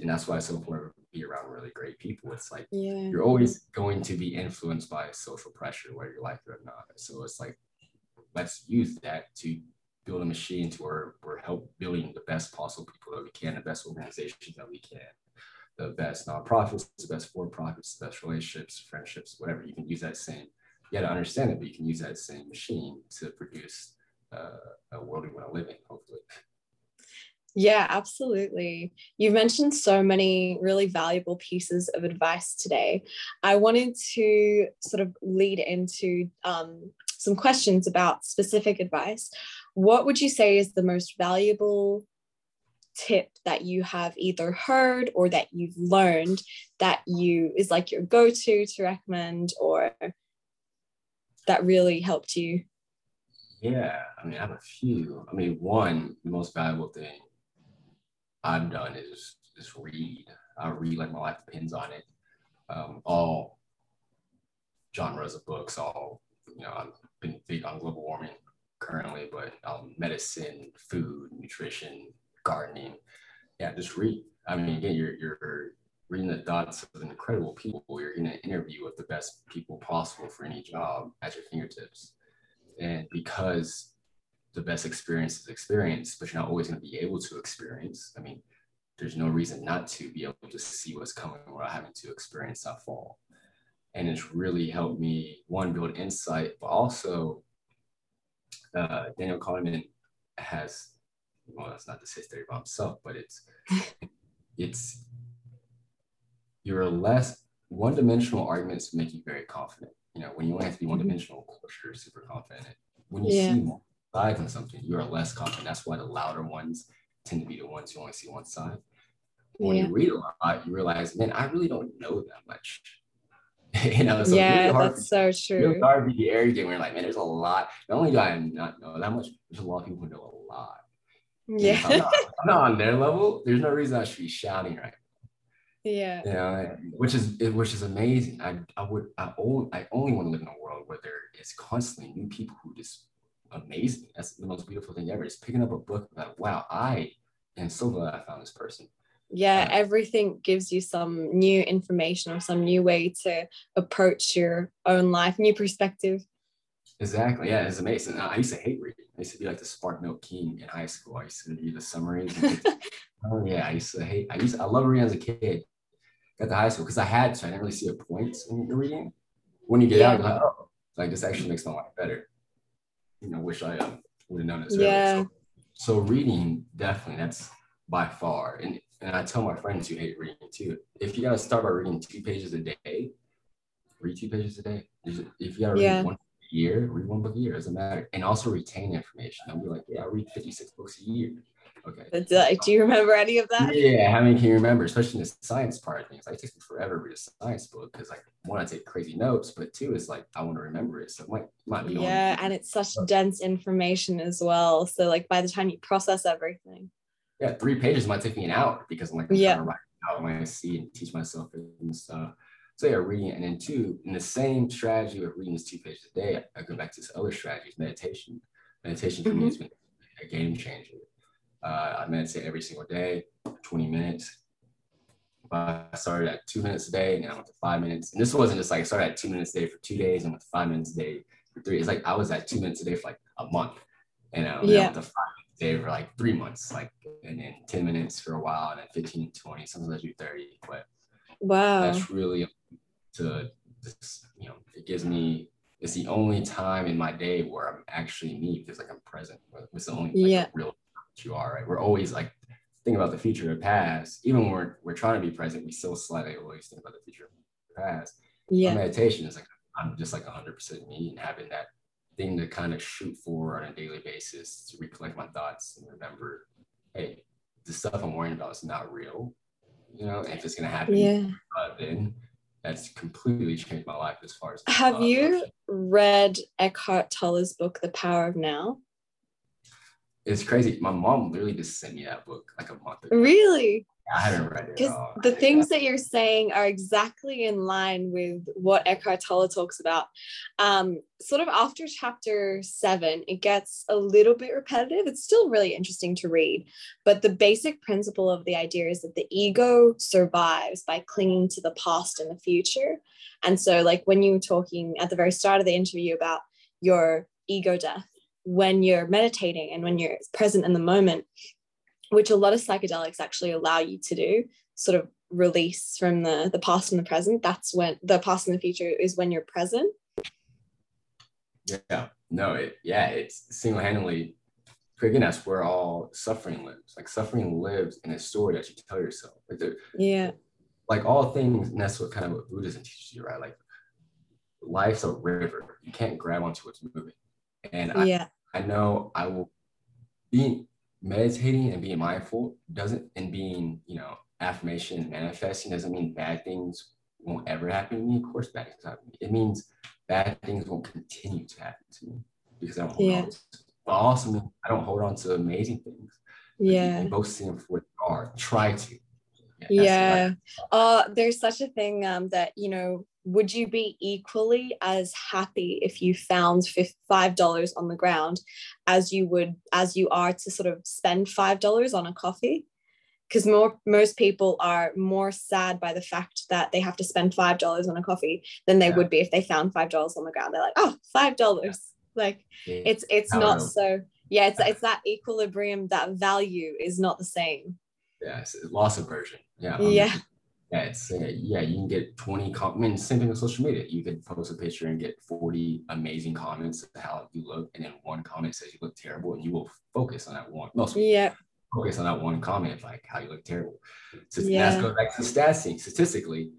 and that's why it's so important to be around really great people. It's like yeah. you're always going to be influenced by social pressure, whether you like it or not. So it's like let's use that to build a machine to where we're help building the best possible people that we can, the best organizations that we can, the best nonprofits, the best for profits, the best relationships, friendships, whatever. You can use that same. You got to understand it, but you can use that same machine to produce uh, a world we want to live in, hopefully. Yeah, absolutely. You've mentioned so many really valuable pieces of advice today. I wanted to sort of lead into um, some questions about specific advice. What would you say is the most valuable tip that you have either heard or that you've learned that you is like your go-to to recommend or that really helped you yeah, I mean, I have a few. I mean, one, the most valuable thing I've done is just read. I read like my life depends on it. Um, all genres of books. All you know, I've been big on global warming currently, but um, medicine, food, nutrition, gardening. Yeah, just read. I mean, again, you're you're reading the thoughts of incredible people. You're in an interview with the best people possible for any job at your fingertips. And because the best experience is experience, but you're not always going to be able to experience. I mean, there's no reason not to be able to see what's coming without having to experience that fall. And it's really helped me, one, build insight, but also uh, Daniel Kahneman has, well, that's not to say theory by himself, but it's, it's, you're less one-dimensional arguments make you very confident. You know, when you only have to be mm-hmm. one-dimensional, of course, you're super confident. When you yeah. see more sides on something, you are less confident. That's why the louder ones tend to be the ones who only see one side. When yeah. you read a lot, you realize, man, I really don't know that much. you know, so yeah, really that's so true. It's hard to be arrogant you're like, man, there's a lot. Not only do I not know that much, there's a lot of people who know a lot. Yeah. I'm not, I'm not, on their level. There's no reason I should be shouting right yeah. Yeah which is it which is amazing. I i would i only i only want to live in a world where there is constantly new people who just amazing. That's the most beautiful thing ever just picking up a book about wow i am so glad i found this person. Yeah uh, everything gives you some new information or some new way to approach your own life new perspective. Exactly yeah it's amazing. I used to hate reading. I used to be like the spark note king in high school. I used to read the summaries oh yeah i used to hate i used to, i love reading as a kid at the high school because i had to i didn't really see a point in reading when you get yeah. out you're like oh like this actually makes my life better you know wish i um, would have known this yeah so, so reading definitely that's by far and and I tell my friends who hate reading too, if you gotta start by reading two pages a day, read two pages a day. If you gotta read yeah. one a year, read one book a year, doesn't matter. And also retain information. I'll be like, yeah, I read 56 books a year. Okay. But like, do you remember any of that? Yeah, how many can you remember? Especially in the science part of things. Like, it takes me forever to read a science book because, like, one, I take crazy notes, but two is like I want to remember it. So it might, might be yeah, and it's such dense information as well. So like by the time you process everything yeah, three pages might take me an hour because I'm like, I'm yeah. trying to write out my see and teach myself and stuff. So yeah, reading and then two, in the same strategy of reading this two pages a day, I go back to this other strategy, meditation. Meditation for mm-hmm. me has been a game changer. Uh, I meditate every single day, 20 minutes. I started at two minutes a day and then I went to five minutes. And this wasn't just like I started at two minutes a day for two days and went to five minutes a day for three. It's like I was at two minutes a day for like a month. And yeah. I went to five minutes a day for like three months, like and then 10 minutes for a while, and then 15, 20, Sometimes I do 30. But wow, that's really to this, you know, it gives me it's the only time in my day where I'm actually me because like I'm present. It's the only like, yeah. real you are, right? We're always like thinking about the future or past. Even when we're, we're trying to be present, we still slightly always think about the future or past. Yeah. My meditation is like I'm just like 100% me and having that thing to kind of shoot for on a daily basis to recollect my thoughts and remember, hey, the stuff I'm worrying about is not real. You know, if it's gonna happen, yeah. Uh, then that's completely changed my life as far as. Have you read Eckhart Tolle's book, The Power of Now? It's crazy. My mom literally just sent me that book like a month ago. Really? I haven't read it. Because the things that you're saying are exactly in line with what Eckhart Tolle talks about. Um, sort of after chapter seven, it gets a little bit repetitive. It's still really interesting to read, but the basic principle of the idea is that the ego survives by clinging to the past and the future. And so, like when you were talking at the very start of the interview about your ego death, when you're meditating and when you're present in the moment, which a lot of psychedelics actually allow you to do, sort of release from the the past and the present. That's when the past and the future is when you're present. Yeah, no, it yeah, it's single-handedly again, that's where all suffering lives. Like suffering lives in a story that you tell yourself. Like yeah. Like all things, and that's what kind of what Buddhism teaches you, right? Like life's a river. You can't grab onto what's moving. And I, yeah. I know I will be meditating and being mindful doesn't and being you know affirmation and manifesting doesn't mean bad things won't ever happen to me of course bad things happen it means bad things won't continue to happen to me because i don't hold yeah. on to but also i don't hold on to amazing things yeah both see them for what they are try to yeah, yeah. uh there's such a thing um that you know would you be equally as happy if you found five dollars on the ground as you would as you are to sort of spend five dollars on a coffee? Because more most people are more sad by the fact that they have to spend five dollars on a coffee than they yeah. would be if they found five dollars on the ground. They're like oh five dollars. Yeah. like yeah. it's it's not so yeah it's it's that equilibrium that value is not the same. Yeah it's loss aversion. Yeah um, yeah yeah, it's uh, yeah, you can get 20 comments. I mean, same thing on social media. You can post a picture and get 40 amazing comments of how you look, and then one comment says you look terrible, and you will focus on that one. Most yeah. focus on that one comment, like how you look terrible. So yeah. that's going back to stats. Statistically,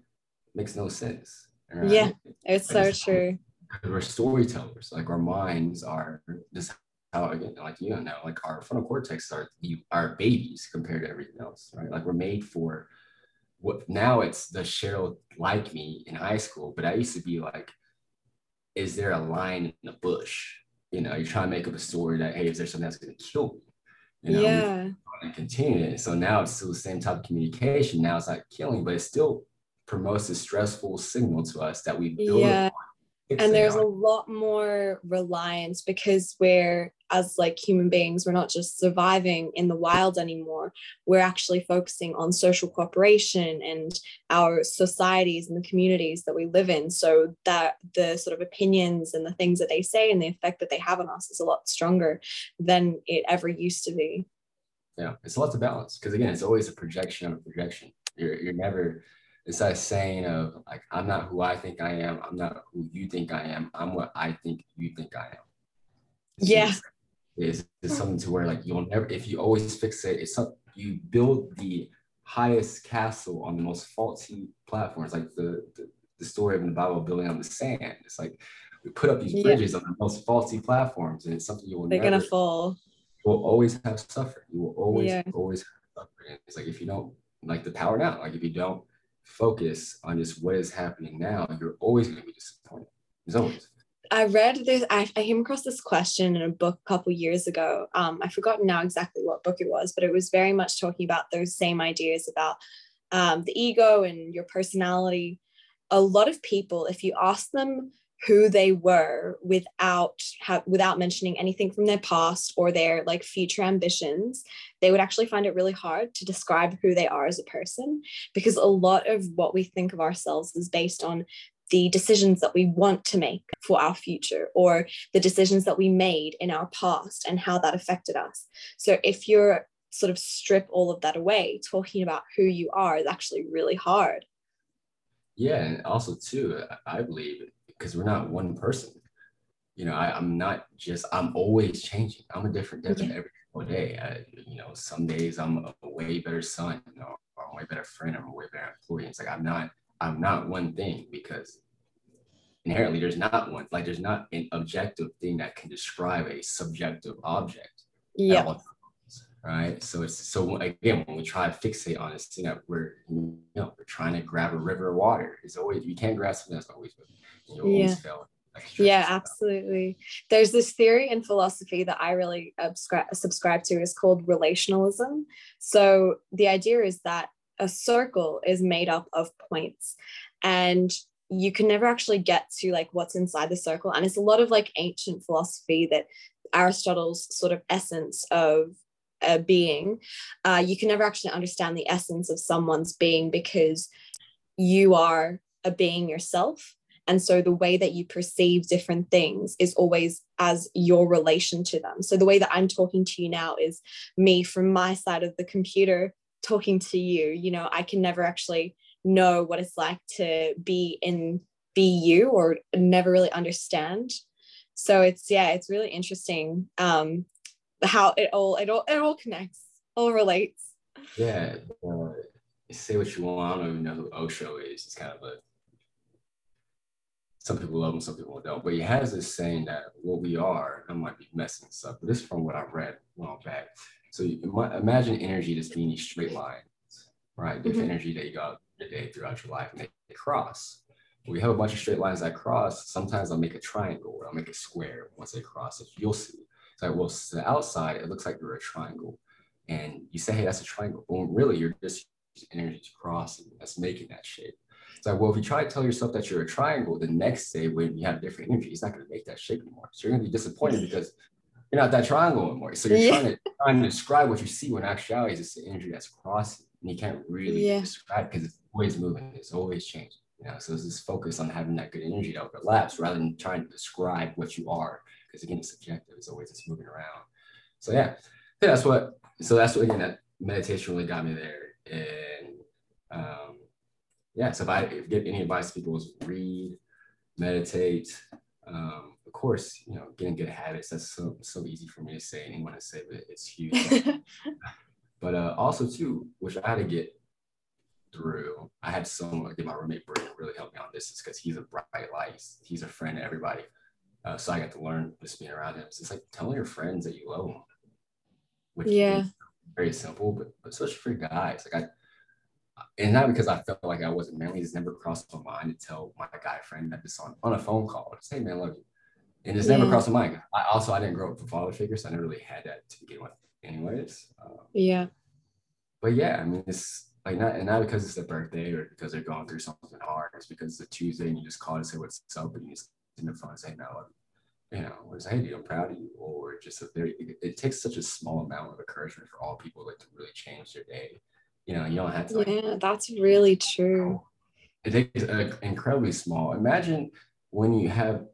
makes no sense. Right? Yeah, it's so true. We're storytellers. Like our minds are just how again, like you know, like our frontal cortex are our babies compared to everything else, right? Like we're made for what now it's the Cheryl like me in high school, but I used to be like, is there a line in the bush? You know, you're trying to make up a story that hey, is there something that's gonna kill me? You know, yeah. And continue it. So now it's still the same type of communication. Now it's not killing, but it still promotes a stressful signal to us that we build yeah and there's a lot more reliance because we're as like human beings we're not just surviving in the wild anymore. We're actually focusing on social cooperation and our societies and the communities that we live in. So that the sort of opinions and the things that they say and the effect that they have on us is a lot stronger than it ever used to be. Yeah it's a lot to balance because again it's always a projection of a projection. You're, you're never it's that saying of like i'm not who i think i am. I'm not who you think i am. I'm what i think you think i am. Yeah is is something to where like you'll never if you always fix it it's something you build the highest castle on the most faulty platforms like the, the, the story of the bible building on the sand it's like we put up these bridges yeah. on the most faulty platforms and it's something you will they're never, gonna fall you will always have suffering you will always yeah. always have suffering it's like if you don't like the power now like if you don't focus on just what is happening now, you're always going to be disappointed. There's always. I read this, I, I came across this question in a book a couple years ago. Um, I forgot now exactly what book it was, but it was very much talking about those same ideas about um, the ego and your personality. A lot of people, if you ask them who they were without ha- without mentioning anything from their past or their like future ambitions they would actually find it really hard to describe who they are as a person because a lot of what we think of ourselves is based on the decisions that we want to make for our future or the decisions that we made in our past and how that affected us so if you're sort of strip all of that away talking about who you are is actually really hard yeah and also too i believe because we're not one person. You know, I, am not just, I'm always changing. I'm a different Devon every single day. I, you know, some days I'm a way better son, you know, or a way better friend, I'm a way better employee. It's like I'm not, I'm not one thing because inherently there's not one, like there's not an objective thing that can describe a subjective object. Yeah right? So it's so again when we try to fixate on this thing that we're you know we're trying to grab a river of water. It's always you can't grasp something that's always you. you yeah. Fail. Yeah, absolutely. There's this theory in philosophy that I really subscribe to is called relationalism. So the idea is that a circle is made up of points and you can never actually get to like what's inside the circle and it's a lot of like ancient philosophy that aristotle's sort of essence of a being, uh, you can never actually understand the essence of someone's being because you are a being yourself. And so the way that you perceive different things is always as your relation to them. So the way that I'm talking to you now is me from my side of the computer talking to you. You know, I can never actually know what it's like to be in be you or never really understand. So it's yeah, it's really interesting. Um, how it all it all it all connects, all relates. Yeah. Uh, say what you want. I don't even know who Osho is. It's kind of a some people love him, some people don't. But he has this saying that what we are, I might be messing this up, but this is from what I read a while back. So you imagine energy just being these straight lines, right? Different mm-hmm. energy that you got your day throughout your life and they cross. We have a bunch of straight lines that cross. Sometimes I'll make a triangle or I'll make a square once they cross. If you'll see, it's like, well, to the outside, it looks like you're a triangle. And you say, hey, that's a triangle. Well, really, you're just energy to crossing that's making that shape. It's like, well, if you try to tell yourself that you're a triangle, the next day when you have different energy, it's not going to make that shape anymore. So you're going to be disappointed because you're not that triangle anymore. So you're yeah. trying to trying to describe what you see when actuality is just the energy that's crossing, and you can't really yeah. describe because it's always moving, it's always changing. You know, so it's just focus on having that good energy that overlaps rather than trying to describe what you are, because again, it's subjective. It's always just moving around. So yeah, that's what. So that's what again that meditation really got me there, and um, yeah. So if I if get any advice, to people is read, meditate. Um, of course, you know, getting good habits. That's so so easy for me to say. Anyone to say, but it's huge. but uh, also too, which I had to get through. I had someone, like my roommate Brian, really help me on this, is because he's a bright light. He's a friend to everybody. Uh, so I got to learn just being around him. So it's like telling your friends that you love them, which yeah, very simple, but, but especially for guys, like I. And not because I felt like I wasn't manly, it's never crossed my mind to tell my guy friend that this on, on a phone call, say, man, I love you. And it's yeah. never crossed my mind. I also I didn't grow up with father figures, so I never really had that to begin with, anyways. Um, yeah. But yeah, I mean, it's like not and not because it's their birthday or because they're going through something hard. It's because it's a Tuesday and you just call to say what's up and you just in the phone and say no, you know, or say hey, dude, I'm proud of you, or just a very. It, it, takes such a small amount of encouragement for all people like to really change their day. You know, you don't have to. Like, yeah, that's really true. It takes uh, incredibly small. Imagine when you have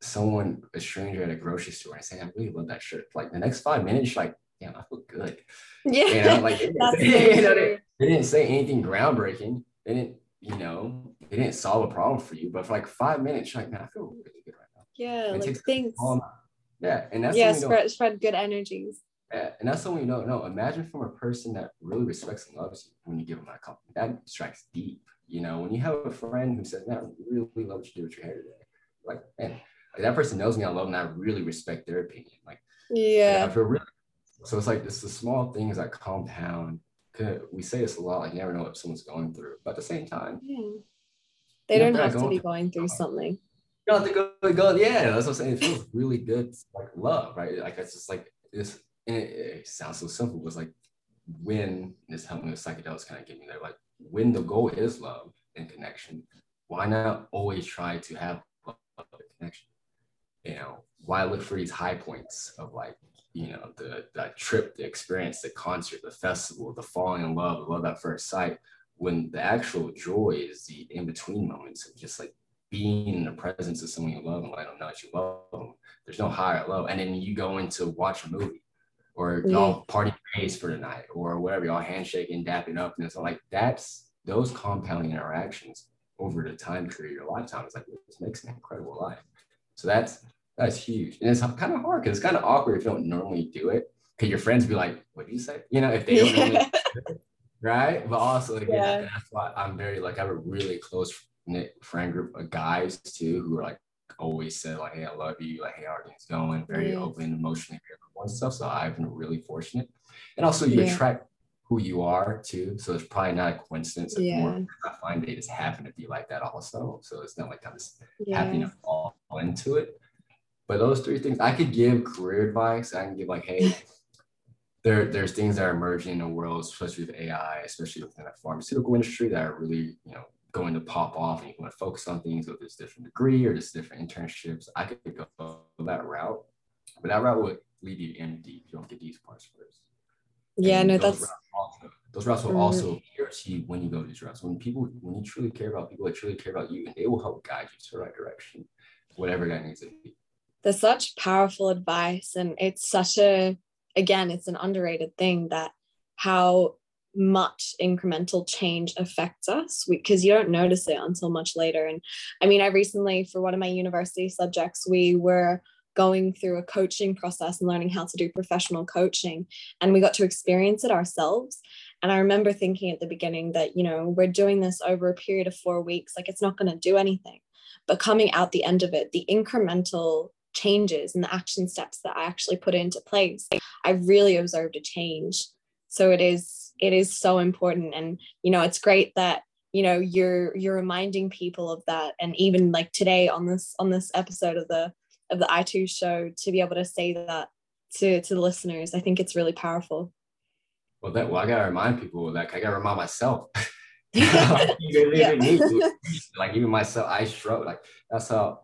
someone, a stranger at a grocery store, and say, I really love that shirt. Like the next five minutes, like, damn, I feel good. Yeah. You know, like you know, they, they didn't say anything groundbreaking. They didn't, you know, they didn't solve a problem for you. But for like five minutes, you're like, man, I feel really good right now. Yeah, it like things. Yeah, and that's yeah, spread spread good energies. Yeah, and that's something you don't know. Imagine from a person that really respects and loves you when you give them that compliment. That strikes deep. You know, when you have a friend who says, "Man, I really love what you do with your hair today," like, man, like that person knows me, I love them, and I really respect their opinion. Like, yeah, I feel really. So it's like it's the small things that compound we say this a lot, like you never know what someone's going through. But at the same time, yeah. they don't have to be going through something. You don't have to go, go, yeah, that's what I'm saying. It feels really good, like love, right? Like it's just like this, and it, it sounds so simple, but it's like when this helped me with psychedelics kind of get me there. Like when the goal is love and connection, why not always try to have love and connection? You know, why look for these high points of like you know, the that trip, the experience, the concert, the festival, the falling in love, the love at first sight, when the actual joy is the in-between moments of just like being in the presence of someone you love and let them know that you love them. There's no higher low. And then you go into watch a movie or y'all party pace for the night or whatever, y'all handshaking, dapping up. And it's like that's those compounding interactions over the time period, of your lifetime is like this makes an incredible life. So that's that's huge. And it's kind of hard because it's kind of awkward if you don't normally do it. Because your friends be like, what do you say? You know, if they don't normally right? But also, again, yeah. that's why I'm very like I have a really close knit friend group of guys too who are like always said like, hey, I love you, like, hey, how are things going? Very yeah. open, emotionally and stuff. So I've been really fortunate. And also you yeah. attract who you are too. So it's probably not a coincidence. It's yeah. more I find they just happen to be like that also. So it's not like I'm just yeah. happy to fall into it. But those three things, I could give career advice. I can give like, hey, there, there's things that are emerging in the world, especially with AI, especially within the pharmaceutical industry that are really, you know, going to pop off and you want to focus on things with this different degree or just different internships. I could go that route, but that route would lead you MD if you don't get these parts first. Yeah, and no, that's routes also, those routes will mm. also to you when you go to these routes. When people, when you truly care about people that truly care about you, and they will help guide you to the right direction, whatever that needs to be there's such powerful advice and it's such a again it's an underrated thing that how much incremental change affects us. Because you don't notice it until much later. And i mean i recently for one of my university subjects we were going through a coaching process and learning how to do professional coaching and we got to experience it ourselves. And i remember thinking at the beginning that you know we're doing this over a period of 4 weeks like it's not going to do anything. But coming out the end of it the incremental changes and the action steps that I actually put into place, I really observed a change. So it is it is so important and you know it's great that you know you're you're reminding people of that and even like today on this on this episode of the of the i2 show to be able to say that to to the listeners I think it's really powerful. Well that well I gotta remind people like I gotta remind myself yeah. like even myself, I struggle. Like that's how,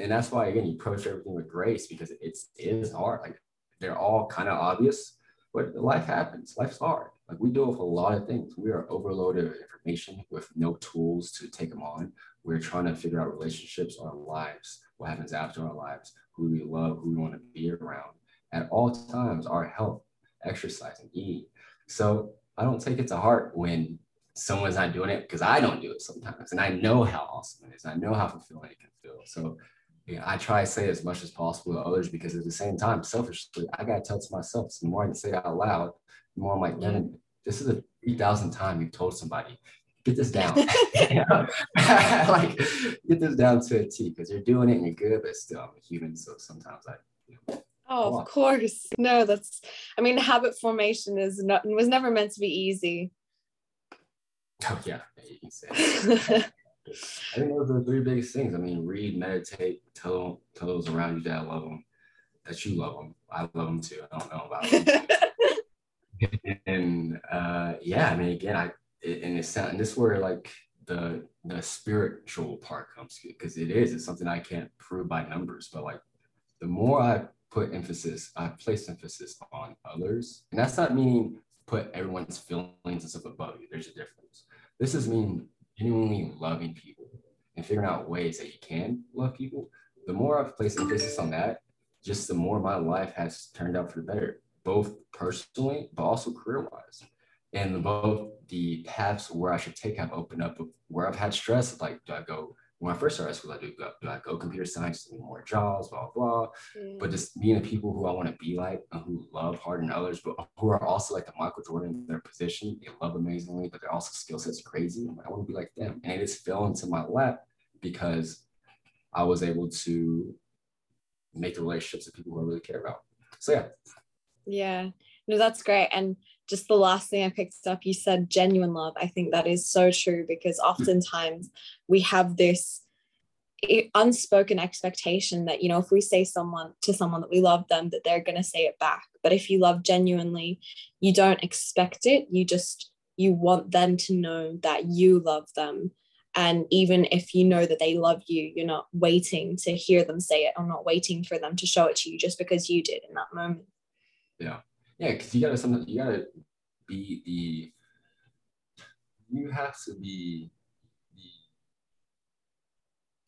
and that's why again you approach everything with grace because it's it is hard. Like they're all kind of obvious, but life happens. Life's hard. Like we deal with a lot of things. We are overloaded with information with no tools to take them on. We're trying to figure out relationships, our lives, what happens after our lives, who we love, who we want to be around. At all times, our health, exercise, and eating. So I don't take it to heart when someone's not doing it because I don't do it sometimes. And I know how awesome it is. I know how fulfilling it can feel. So yeah, I try to say as much as possible to others because at the same time, selfishly, I got to tell to myself. So the more I can say it out loud, the more I'm like, man, this is a 3,000th time you've told somebody, get this down. like, get this down to a T because you're doing it and you're good, but still, I'm a human. So sometimes I, you know, Oh, of course. No, that's, I mean, habit formation is not, was never meant to be easy. Oh, yeah. exactly. I think those are the three biggest things. I mean, read, meditate, tell, tell those around you that I love them, that you love them. I love them too. I don't know about them. and uh, yeah, I mean, again, I, and it's, and this where like the, the spiritual part comes because it is, it's something I can't prove by numbers, but like the more I put emphasis, I place emphasis on others. And that's not meaning put everyone's feelings and stuff above you. There's a difference. This is mean genuinely loving people and figuring out ways that you can love people. The more I've placed emphasis on that, just the more my life has turned out for the better, both personally, but also career wise. And both the paths where I should take have opened up where I've had stress, like, do I go when I first started school, I do go, do I go computer science, need more jobs, blah, blah, mm. But just being the people who I want to be like, and who love harder others, but who are also like the Michael Jordan in their position. They love amazingly, but their also skill sets are crazy. I want to be like them. And it just fell into my lap because I was able to make the relationships with people who I really care about. So yeah. Yeah. No, that's great. And just the last thing I picked up, you said genuine love. I think that is so true because hmm. oftentimes we have this unspoken expectation that you know if we say someone to someone that we love them that they're going to say it back. But if you love genuinely you don't expect it. You just you want them to know that you love them. And even if you know that they love you you're not waiting to hear them say it or not waiting for them to show it to you just because you did in that moment. Yeah yeah, because you gotta sometimes you gotta be the you have to be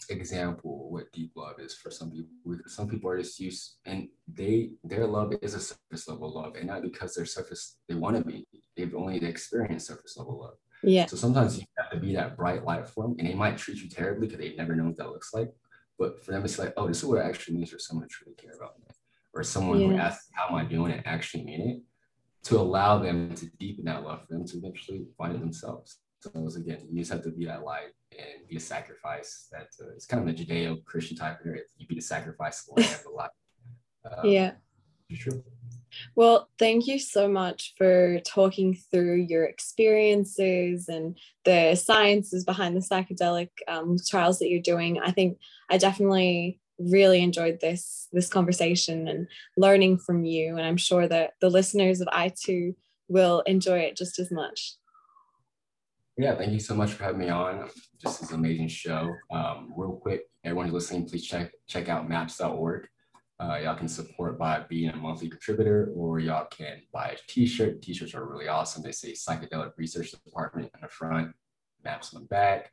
the example of what deep love is for some people. Some people are just used and they their love is a surface level love, and not because they're surface they want to be. They've only experienced surface level love. Yeah. So sometimes you have to be that bright light for them, and they might treat you terribly because they never know what that looks like. But for them, it's like, oh, this is what it actually means for someone to truly care about me or someone yeah. who asks how am I doing and actually mean it, to allow them to deepen that love for them to eventually find it themselves. So again, you just have to be that light and be a sacrifice. That uh, it's kind of a Judeo-Christian type of area. You be the sacrifice the land of the light. Um, yeah. True. Well, thank you so much for talking through your experiences and the sciences behind the psychedelic um, trials that you're doing. I think I definitely really enjoyed this this conversation and learning from you. And i'm sure that the listeners of i2 will enjoy it just as much. Yeah thank you so much for having me on. Just this amazing show. Um, real quick everyone who's listening please check check out maps.org uh, y'all can support by being a monthly contributor or y'all can buy a t-shirt. T-shirts are really awesome. They say psychedelic research department on the front maps on the back.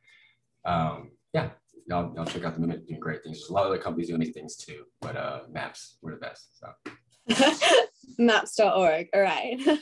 Um, yeah y'all, y'all check out the Mimic doing great things. There's a lot of other companies doing these things too, but uh, Maps, we're the best. So. Maps.org. All right.